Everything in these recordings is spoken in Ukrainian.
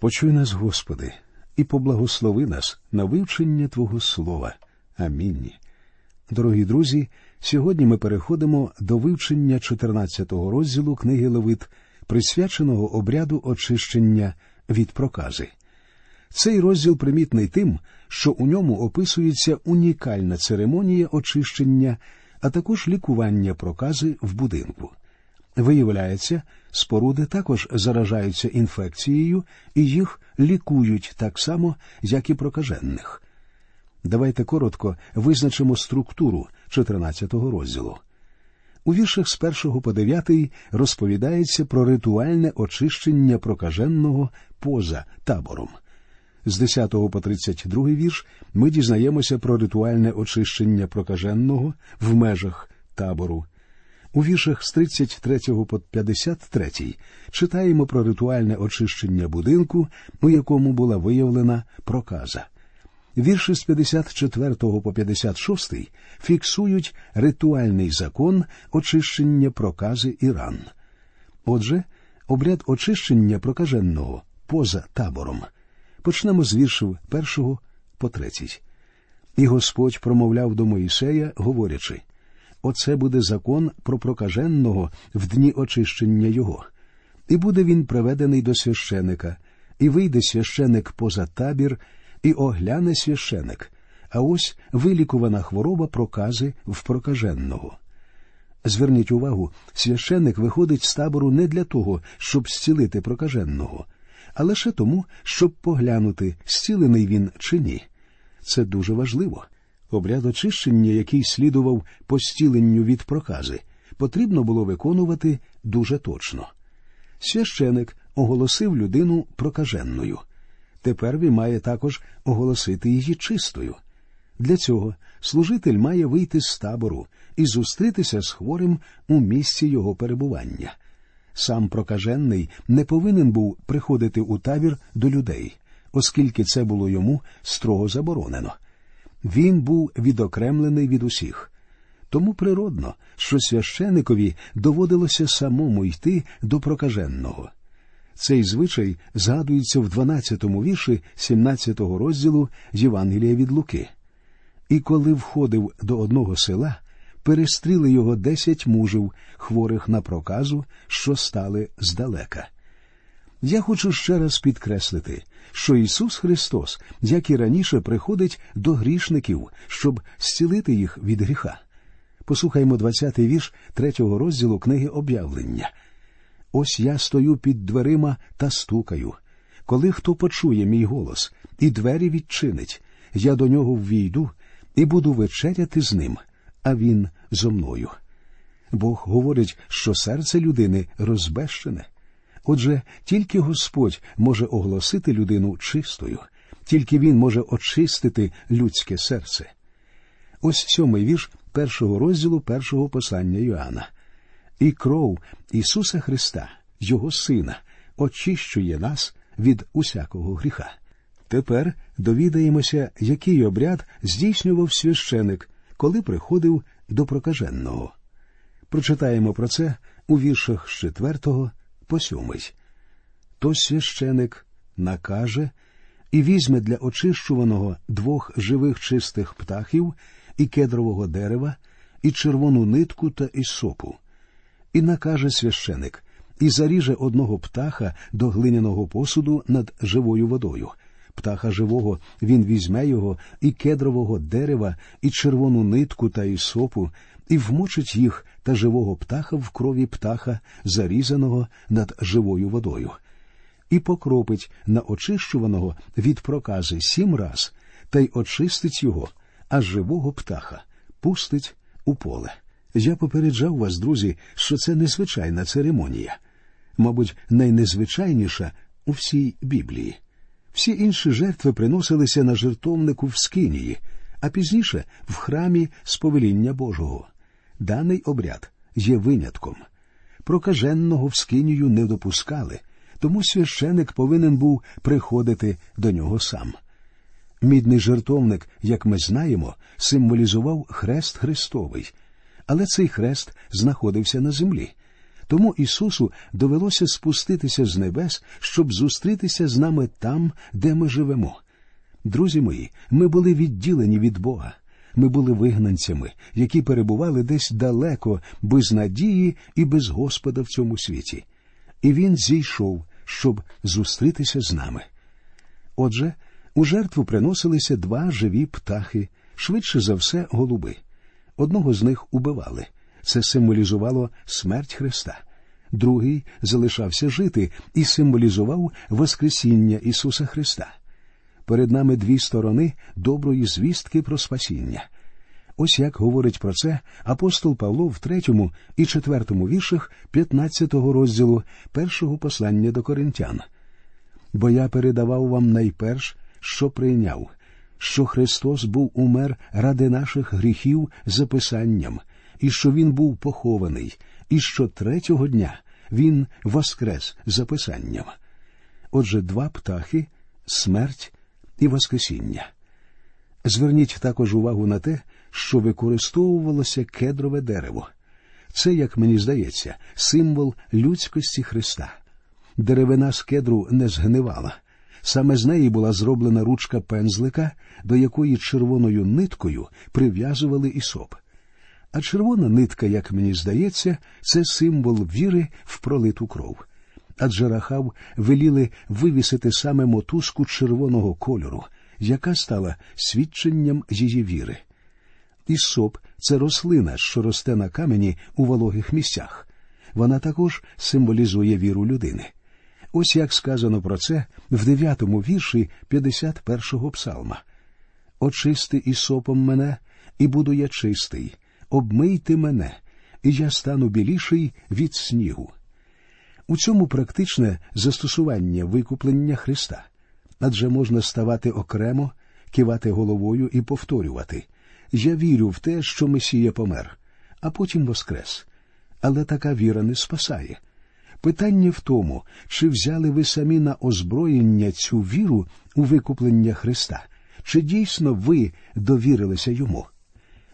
Почуй нас, Господи, і поблагослови нас на вивчення Твого Слова. Амінь. Дорогі друзі, сьогодні ми переходимо до вивчення 14-го розділу книги Левит, присвяченого обряду очищення від прокази. Цей розділ примітний тим, що у ньому описується унікальна церемонія очищення, а також лікування прокази в будинку. Виявляється, споруди також заражаються інфекцією і їх лікують так само, як і прокажених. Давайте коротко визначимо структуру 14-го розділу. У віршах з 1 по 9 розповідається про ритуальне очищення прокаженого поза табором. З 10 по 32 вірш ми дізнаємося про ритуальне очищення прокаженого в межах табору. У віршах з 33 по 53 читаємо про ритуальне очищення будинку, у якому була виявлена проказа. Вірші з 54 по 56 фіксують ритуальний закон очищення прокази і ран. Отже, обряд очищення прокаженого поза табором. Почнемо з віршів першого по третій. І Господь промовляв до Моїсея, говорячи Оце буде закон про прокаженого в дні очищення його, і буде він приведений до священика, і вийде священик поза табір, і огляне священик, а ось вилікувана хвороба прокази в прокаженного. Зверніть увагу, священник виходить з табору не для того, щоб зцілити прокаженного, а лише тому, щоб поглянути, зцілений він чи ні. Це дуже важливо. Обряд очищення, який слідував постіленню від прокази, потрібно було виконувати дуже точно. Священик оголосив людину прокаженною. Тепер він має також оголосити її чистою. Для цього служитель має вийти з табору і зустрітися з хворим у місці його перебування. Сам прокажений не повинен був приходити у табір до людей, оскільки це було йому строго заборонено. Він був відокремлений від усіх. Тому природно, що священикові доводилося самому йти до прокаженного. Цей звичай згадується в 12-му вірші 17-го розділу Євангелія від Луки. І коли входив до одного села, перестріли його десять мужів, хворих на проказу, що стали здалека. Я хочу ще раз підкреслити, що Ісус Христос, як і раніше, приходить до грішників, щоб зцілити їх від гріха. Послухаймо 20-й вірш третього розділу книги об'явлення. Ось я стою під дверима та стукаю. Коли хто почує мій голос і двері відчинить, я до нього ввійду і буду вечеряти з ним, а він зо мною. Бог говорить, що серце людини розбещене. Отже, тільки Господь може оголосити людину чистою, тільки Він може очистити людське серце. Ось сьомий вірш першого розділу першого послання Йоанна. І кров Ісуса Христа, Його Сина, очищує нас від усякого гріха. Тепер довідаємося, який обряд здійснював священик, коли приходив до прокаженого. Прочитаємо про це у віршах з 4 по 7. То священик накаже і візьме для очищуваного двох живих чистих птахів і кедрового дерева, і червону нитку та ісопу. І накаже священик, і заріже одного птаха до глиняного посуду над живою водою. Птаха живого він візьме його, і кедрового дерева, і червону нитку та ісопу, і вмочить їх та живого птаха в крові птаха, зарізаного над живою водою, і покропить на очищуваного від прокази сім раз, та й очистить його, а живого птаха пустить у поле. Я попереджав вас, друзі, що це незвичайна церемонія, мабуть, найнезвичайніша у всій Біблії. Всі інші жертви приносилися на жертовнику в Скинії, а пізніше в храмі сповеління Божого. Даний обряд є винятком. Прокаженного в Скинію не допускали, тому священик повинен був приходити до нього сам. Мідний жертовник, як ми знаємо, символізував хрест Христовий, але цей хрест знаходився на землі. Тому Ісусу довелося спуститися з небес, щоб зустрітися з нами там, де ми живемо. Друзі мої, ми були відділені від Бога. Ми були вигнанцями, які перебували десь далеко, без надії і без Господа в цьому світі. І Він зійшов, щоб зустрітися з нами. Отже, у жертву приносилися два живі птахи, швидше за все, голуби. Одного з них убивали. Це символізувало смерть Христа. Другий залишався жити і символізував Воскресіння Ісуса Христа. Перед нами дві сторони доброї звістки про спасіння. Ось як говорить про це апостол Павло в третьому і четвертому віршах 15-го розділу першого послання до коринтян. Бо я передавав вам найперш, що прийняв, що Христос був умер ради наших гріхів за Писанням, і що Він був похований, і що третього дня Він воскрес за Писанням. Отже, два птахи смерть і Воскресіння. Зверніть також увагу на те, що використовувалося кедрове дерево. Це, як мені здається, символ людськості Христа. Деревина з кедру не згнивала. Саме з неї була зроблена ручка пензлика, до якої червоною ниткою прив'язували ісоп. А червона нитка, як мені здається, це символ віри в пролиту кров. Адже рахав веліли вивісити саме мотузку червоного кольору, яка стала свідченням її віри. Ісоп це рослина, що росте на камені у вологих місцях. Вона також символізує віру людини. Ось як сказано про це в дев'ятому вірші 51-го псалма. Очисти ісопом мене, і буду я чистий, обмийте мене, і я стану біліший від снігу. У цьому практичне застосування викуплення Христа, адже можна ставати окремо, кивати головою і повторювати Я вірю в те, що Месія помер, а потім воскрес. Але така віра не спасає. Питання в тому, чи взяли ви самі на озброєння цю віру у викуплення Христа, чи дійсно ви довірилися йому?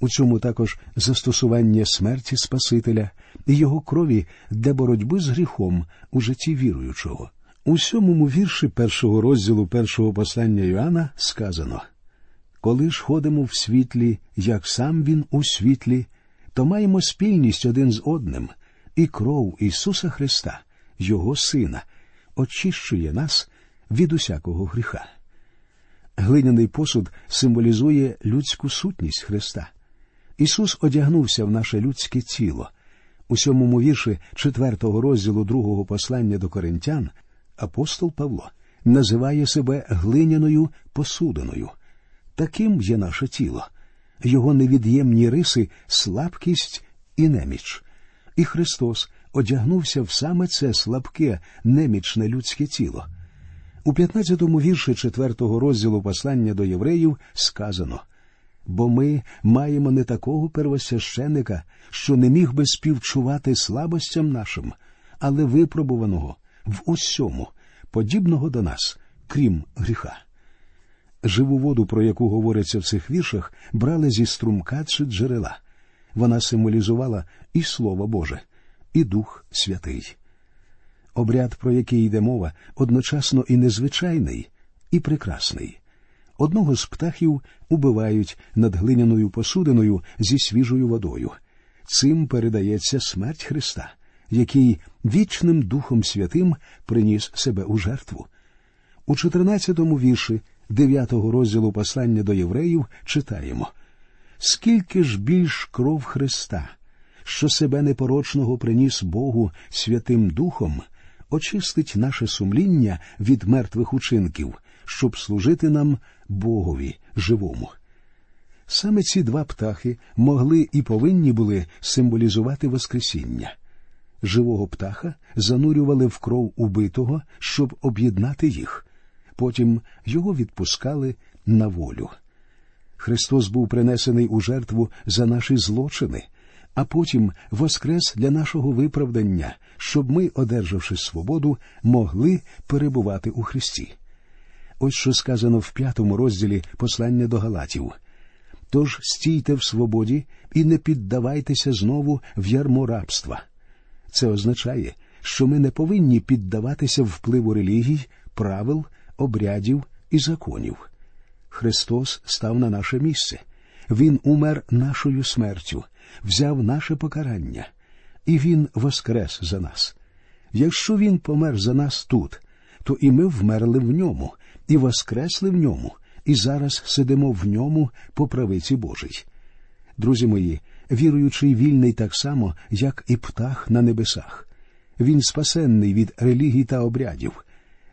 У цьому також застосування смерті Спасителя і його крові для боротьби з гріхом у житті віруючого. У сьомому вірші першого розділу першого послання Йоанна сказано Коли ж ходимо в світлі, як сам він у світлі, то маємо спільність один з одним, і кров Ісуса Христа, Його Сина, очищує нас від усякого гріха. Глиняний посуд символізує людську сутність Христа. Ісус одягнувся в наше людське тіло. У сьомому вірші четвертого розділу другого послання до коринтян апостол Павло називає себе глиняною посудиною. Таким є наше тіло, його невід'ємні риси, слабкість і неміч. І Христос одягнувся в саме це слабке, немічне людське тіло. У 15-му вірші четвертого розділу послання до євреїв сказано бо ми маємо не такого первосвященика, що не міг би співчувати слабостям нашим, але випробуваного в усьому, подібного до нас, крім гріха. Живу воду, про яку говориться в цих віршах, брали зі струмка чи джерела. Вона символізувала і Слово Боже, і Дух Святий. Обряд, про який йде мова, одночасно і незвичайний, і прекрасний. Одного з птахів убивають над глиняною посудиною зі свіжою водою. Цим передається смерть Христа, який вічним Духом Святим приніс себе у жертву. У 14-му вірші 9-го розділу послання до євреїв читаємо Скільки ж більш кров Христа, що себе непорочного приніс Богу Святим Духом, очистить наше сумління від мертвих учинків щоб служити нам Богові живому. Саме ці два птахи могли і повинні були символізувати Воскресіння. Живого птаха занурювали в кров убитого, щоб об'єднати їх. Потім його відпускали на волю. Христос був принесений у жертву за наші злочини, а потім воскрес для нашого виправдання, щоб ми, одержавши свободу, могли перебувати у Христі. Ось що сказано в п'ятому розділі послання до Галатів. Тож стійте в свободі і не піддавайтеся знову в ярмо рабства. Це означає, що ми не повинні піддаватися впливу релігій, правил, обрядів і законів. Христос став на наше місце. Він умер нашою смертю, взяв наше покарання, і Він воскрес за нас. Якщо Він помер за нас тут, то і ми вмерли в ньому, і воскресли в ньому, і зараз сидимо в ньому по правиці Божій. Друзі мої, віруючий вільний так само, як і птах на небесах. Він спасенний від релігій та обрядів.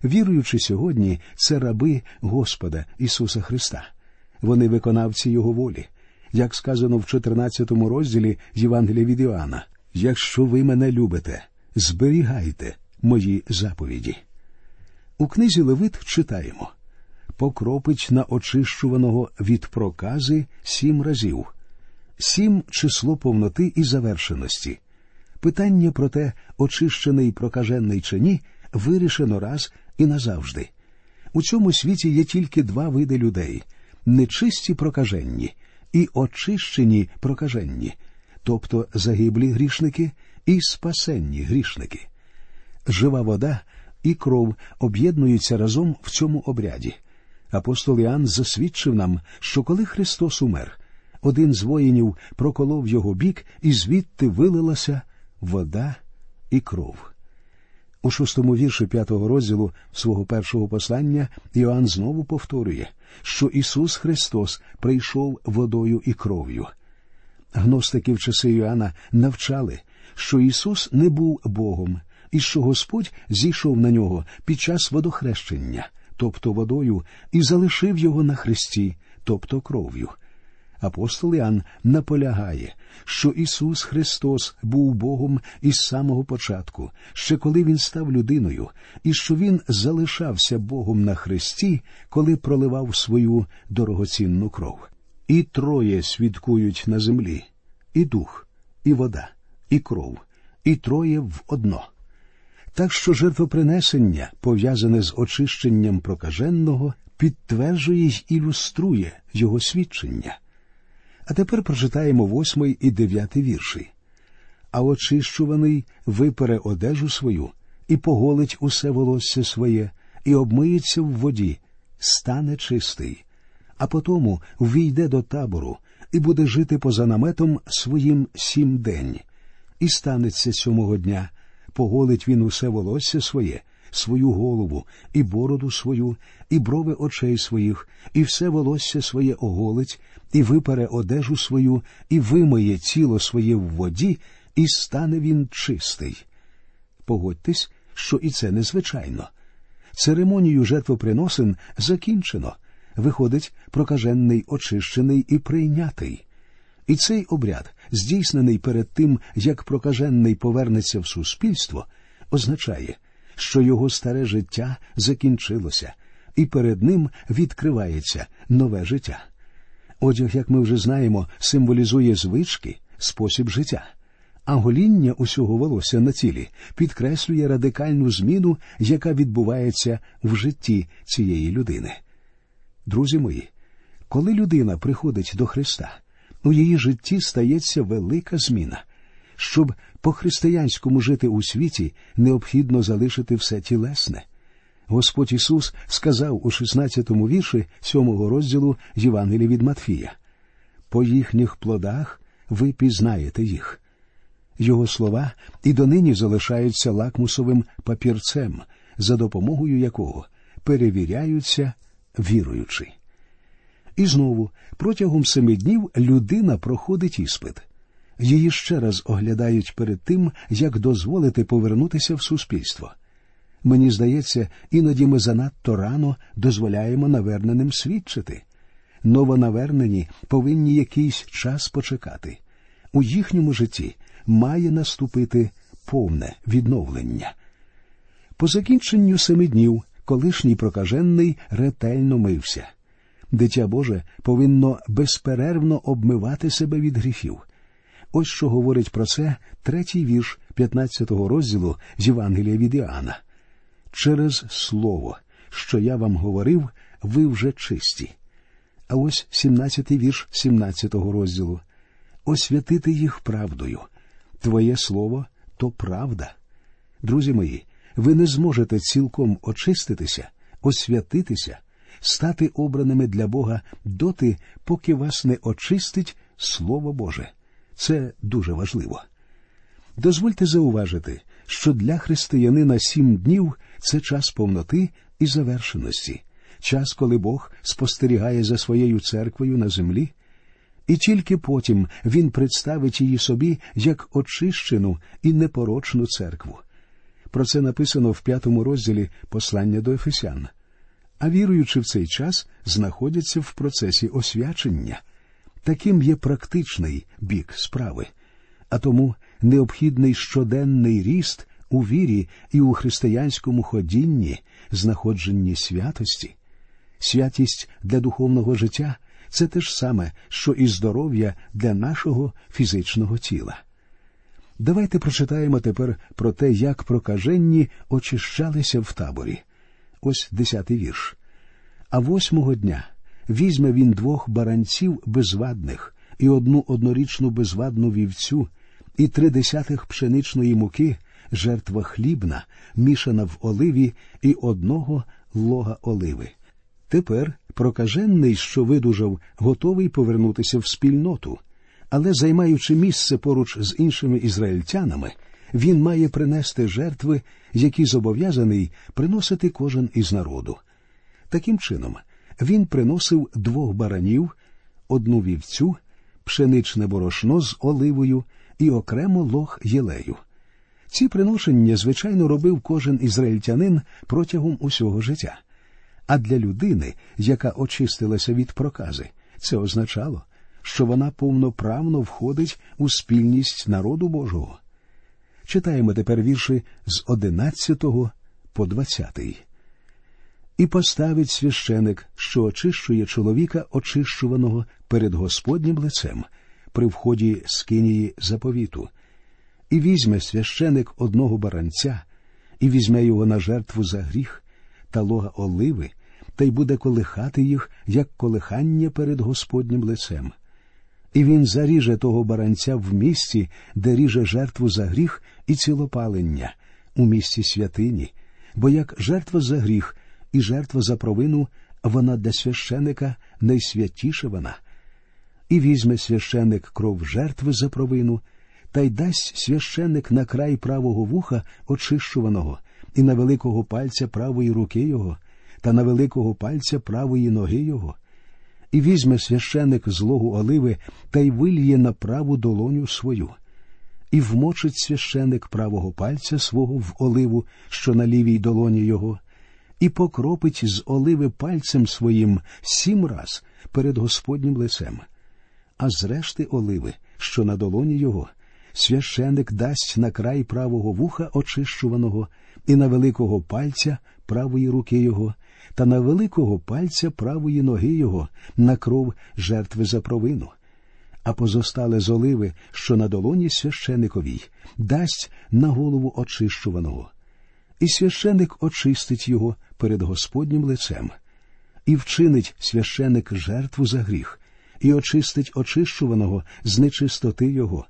Віруючи сьогодні, це раби Господа Ісуса Христа. Вони виконавці Його волі. Як сказано в 14 розділі Євангелія від Іоанна, якщо ви мене любите, зберігайте мої заповіді. У книзі Левит читаємо покропить на очищуваного від прокази сім разів, сім число повноти і завершеності. Питання про те, очищений прокажений чи ні, вирішено раз і назавжди. У цьому світі є тільки два види людей нечисті прокаженні і очищені прокаженні, тобто загиблі грішники і спасенні грішники. Жива вода і кров об'єднуються разом в цьому обряді. Апостол Іоанн засвідчив нам, що коли Христос умер, один з воїнів проколов його бік, і звідти вилилася вода і кров. У шостому вірші п'ятого розділу свого першого послання Іоанн знову повторює, що Ісус Христос прийшов водою і кров'ю. Гностики в часи Іоанна навчали, що Ісус не був Богом, і що Господь зійшов на нього під час водохрещення, тобто водою, і залишив його на хресті, тобто кров'ю. Апостол Іоанн наполягає, що Ісус Христос був Богом із самого початку, ще коли Він став людиною, і що Він залишався Богом на хресті, коли проливав свою дорогоцінну кров. І троє свідкують на землі і дух, і вода, і кров, і троє в одно. Так що жертвопринесення, пов'язане з очищенням прокаженого, підтверджує й ілюструє його свідчення. А тепер прочитаємо восьмий і дев'ятий вірші. А очищуваний випере одежу свою і поголить усе волосся своє, і обмиється в воді, стане чистий, а потому війде до табору і буде жити поза наметом своїм сім день. І станеться сьомого дня, поголить він усе волосся своє, свою голову, і бороду свою, і брови очей своїх, і все волосся своє оголить, і випере одежу свою, і вимиє тіло своє в воді, і стане він чистий. Погодьтесь, що і це незвичайно. Церемонію жертвоприносин закінчено. Виходить, прокажений, очищений і прийнятий. І цей обряд, здійснений перед тим, як прокажений повернеться в суспільство, означає, що його старе життя закінчилося, і перед ним відкривається нове життя. Одяг, як ми вже знаємо, символізує звички, спосіб життя, а гоління усього волосся на тілі підкреслює радикальну зміну, яка відбувається в житті цієї людини. Друзі мої, коли людина приходить до Христа, у її житті стається велика зміна. Щоб по християнському жити у світі, необхідно залишити все тілесне. Господь Ісус сказав у 16-му вірші 7-го розділу Євангелія від Матфія По їхніх плодах ви пізнаєте їх. Його слова і донині залишаються лакмусовим папірцем, за допомогою якого перевіряються віруючи. І знову протягом семи днів людина проходить іспит. Її ще раз оглядають перед тим, як дозволити повернутися в суспільство. Мені здається, іноді ми занадто рано дозволяємо наверненим свідчити. Новонавернені повинні якийсь час почекати. У їхньому житті має наступити повне відновлення. По закінченню семи днів колишній прокажений ретельно мився. Дитя Боже повинно безперервно обмивати себе від гріхів. Ось що говорить про це третій вірш 15-го розділу з Євангелія від Іоанна. Через слово, що я вам говорив, ви вже чисті. А ось 17-й вірш 17-го розділу. Освятити їх правдою. Твоє слово то правда. Друзі мої, ви не зможете цілком очиститися, освятитися, стати обраними для Бога доти, поки вас не очистить Слово Боже. Це дуже важливо. Дозвольте зауважити, що для християнина сім днів це час повноти і завершеності, час, коли Бог спостерігає за своєю церквою на землі, і тільки потім він представить її собі як очищену і непорочну церкву. Про це написано в п'ятому розділі послання до Ефесян. А віруючи в цей час, знаходяться в процесі освячення. Таким є практичний бік справи, а тому необхідний щоденний ріст у вірі і у християнському ходінні, знаходженні святості. Святість для духовного життя це те ж саме, що і здоров'я для нашого фізичного тіла. Давайте прочитаємо тепер про те, як прокаженні очищалися в таборі. Ось десятий вірш. А восьмого дня візьме він двох баранців безвадних і одну однорічну безвадну вівцю, і три десятих пшеничної муки, жертва хлібна, мішана в оливі, і одного лога оливи. Тепер прокажений, що видужав, готовий повернутися в спільноту, але, займаючи місце поруч з іншими ізраїльтянами, він має принести жертви, які зобов'язаний приносити кожен із народу. Таким чином, він приносив двох баранів, одну вівцю, пшеничне борошно з оливою і окремо лог єлею. Ці приношення, звичайно, робив кожен ізраїльтянин протягом усього життя. А для людини, яка очистилася від прокази, це означало, що вона повноправно входить у спільність народу Божого. Читаємо тепер вірші з 11 по 20. І поставить священик, що очищує чоловіка, очищуваного перед Господнім лицем при вході з кинії заповіту, і візьме священик одного баранця, і візьме його на жертву за гріх та лога оливи, та й буде колихати їх, як колихання перед Господнім лицем. І він заріже того баранця в місці, де ріже жертву за гріх і цілопалення, у місці святині, бо як жертва за гріх і жертва за провину, вона для священика найсвятіша вона. І візьме священик кров жертви за провину, та й дасть священик на край правого вуха очищуваного, і на великого пальця правої руки його, та на великого пальця правої ноги його, і візьме священик злогу оливи та й вильє на праву долоню свою, і вмочить священик правого пальця свого в оливу, що на лівій долоні його, і покропить з оливи пальцем своїм сім раз перед Господнім лицем. А з решти оливи, що на долоні його, священик дасть на край правого вуха очищуваного і на великого пальця правої руки його, та на великого пальця правої ноги його на кров жертви за провину. А позостале з оливи, що на долоні священиковій, дасть на голову очищуваного. І священик очистить його перед Господнім лицем, і вчинить священик жертву за гріх, і очистить очищуваного з нечистоти його,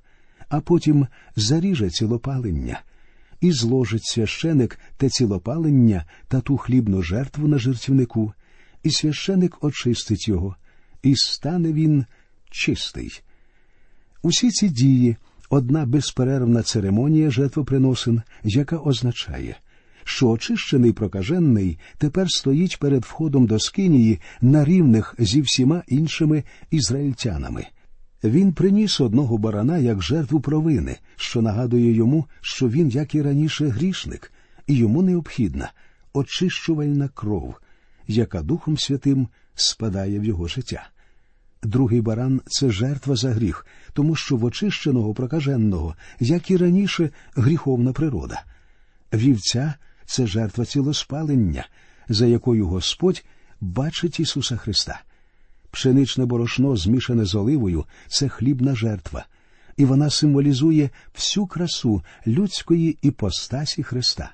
а потім заріже цілопалення, і зложить священик те цілопалення та ту хлібну жертву на жертівнику, і священик очистить його, і стане він чистий. Усі ці дії одна безперервна церемонія жертвоприносин, яка означає, що очищений прокажений тепер стоїть перед входом до скинії на рівних зі всіма іншими ізраїльтянами. Він приніс одного барана як жертву провини, що нагадує йому, що він, як і раніше, грішник, і йому необхідна очищувальна кров, яка Духом Святим спадає в його життя. Другий баран це жертва за гріх, тому що в очищеного прокаженого, як і раніше, гріховна природа. Вівця це жертва цілоспалення, за якою Господь бачить Ісуса Христа. Пшеничне борошно, змішане з оливою, це хлібна жертва, і вона символізує всю красу людської іпостасі Христа.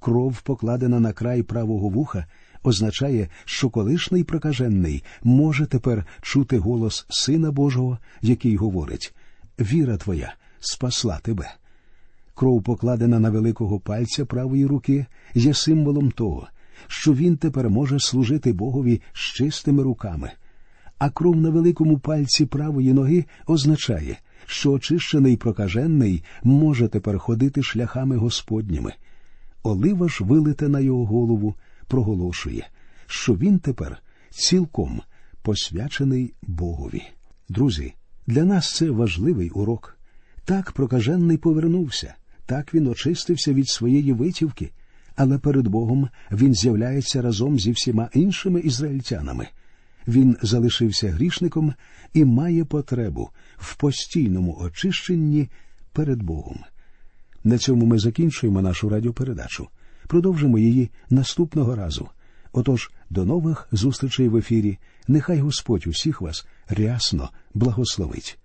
Кров, покладена на край правого вуха, означає, що колишній прокажений може тепер чути голос Сина Божого, який говорить Віра твоя спасла тебе. Кров, покладена на великого пальця правої руки, є символом того, що він тепер може служити Богові з чистими руками. А кров на великому пальці правої ноги означає, що очищений прокажений може тепер ходити шляхами Господніми. Олива ж вилите на його голову, проголошує, що він тепер цілком посвячений Богові. Друзі, для нас це важливий урок. Так прокажений повернувся, так він очистився від своєї витівки, але перед Богом він з'являється разом зі всіма іншими ізраїльтянами. Він залишився грішником і має потребу в постійному очищенні перед Богом. На цьому ми закінчуємо нашу радіопередачу. Продовжимо її наступного разу. Отож, до нових зустрічей в ефірі. Нехай Господь усіх вас рясно благословить.